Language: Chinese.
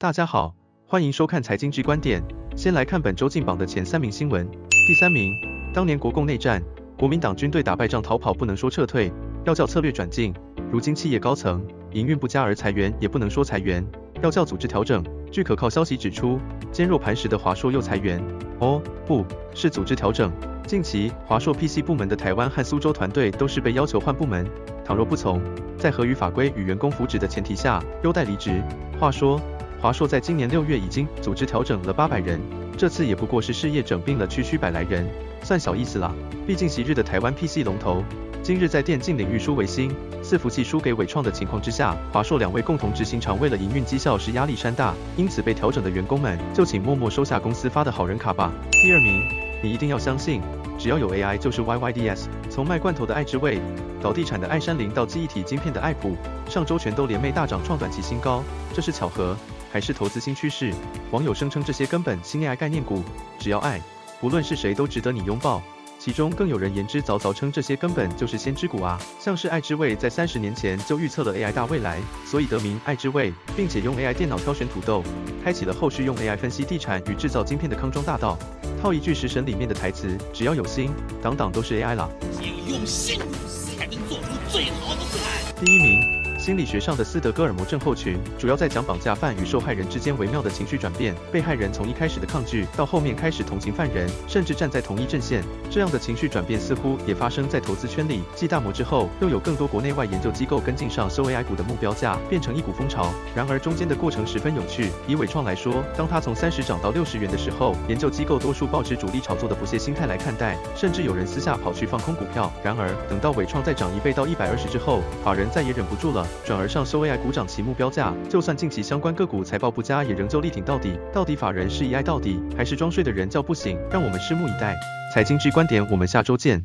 大家好，欢迎收看财经之观点。先来看本周进榜的前三名新闻。第三名，当年国共内战，国民党军队打败仗逃跑，不能说撤退，要叫策略转进。如今企业高层营运不佳而裁员，也不能说裁员，要叫组织调整。据可靠消息指出，坚若磐石的华硕又裁员。哦，不是组织调整。近期华硕 PC 部门的台湾和苏州团队都是被要求换部门，倘若不从，在合于法规与员工福祉的前提下，优待离职。话说，华硕在今年六月已经组织调整了八百人，这次也不过是事业整并了区区百来人，算小意思啦。毕竟昔日的台湾 PC 龙头，今日在电竞领域输维新，伺服器输给伟创的情况之下，华硕两位共同执行长为了营运绩效是压力山大，因此被调整的员工们就请默默收下公司发的好人卡吧。第二名，你一定要相信。只要有 AI 就是 YYDS，从卖罐头的爱之味，搞地产的爱山林到记忆体晶片的爱普，上周全都联袂大涨创短期新高，这是巧合还是投资新趋势？网友声称这些根本新 AI 概念股，只要爱，不论是谁都值得你拥抱。其中更有人言之凿凿称这些根本就是先知股啊，像是爱之味在三十年前就预测了 AI 大未来，所以得名爱之味，并且用 AI 电脑挑选土豆，开启了后续用 AI 分析地产与制造晶片的康庄大道。套一句食神里面的台词，只要有心，档档都是 AI 啦。只有用心，才能做出最好的菜。第一名。心理学上的斯德哥尔摩症候群，主要在讲绑架犯与受害人之间微妙的情绪转变。被害人从一开始的抗拒，到后面开始同情犯人，甚至站在同一阵线。这样的情绪转变似乎也发生在投资圈里。继大摩之后，又有更多国内外研究机构跟进上修 AI 股的目标价，变成一股风潮。然而中间的过程十分有趣。以伟创来说，当它从三十涨到六十元的时候，研究机构多数抱持主力炒作的不屑心态来看待，甚至有人私下跑去放空股票。然而等到伟创再涨一倍到一百二十之后，法人再也忍不住了。转而上修 AI 股涨其目标价，就算近期相关个股财报不佳，也仍旧力挺到底。到底法人是一爱到底，还是装睡的人叫不醒？让我们拭目以待。财经之观点，我们下周见。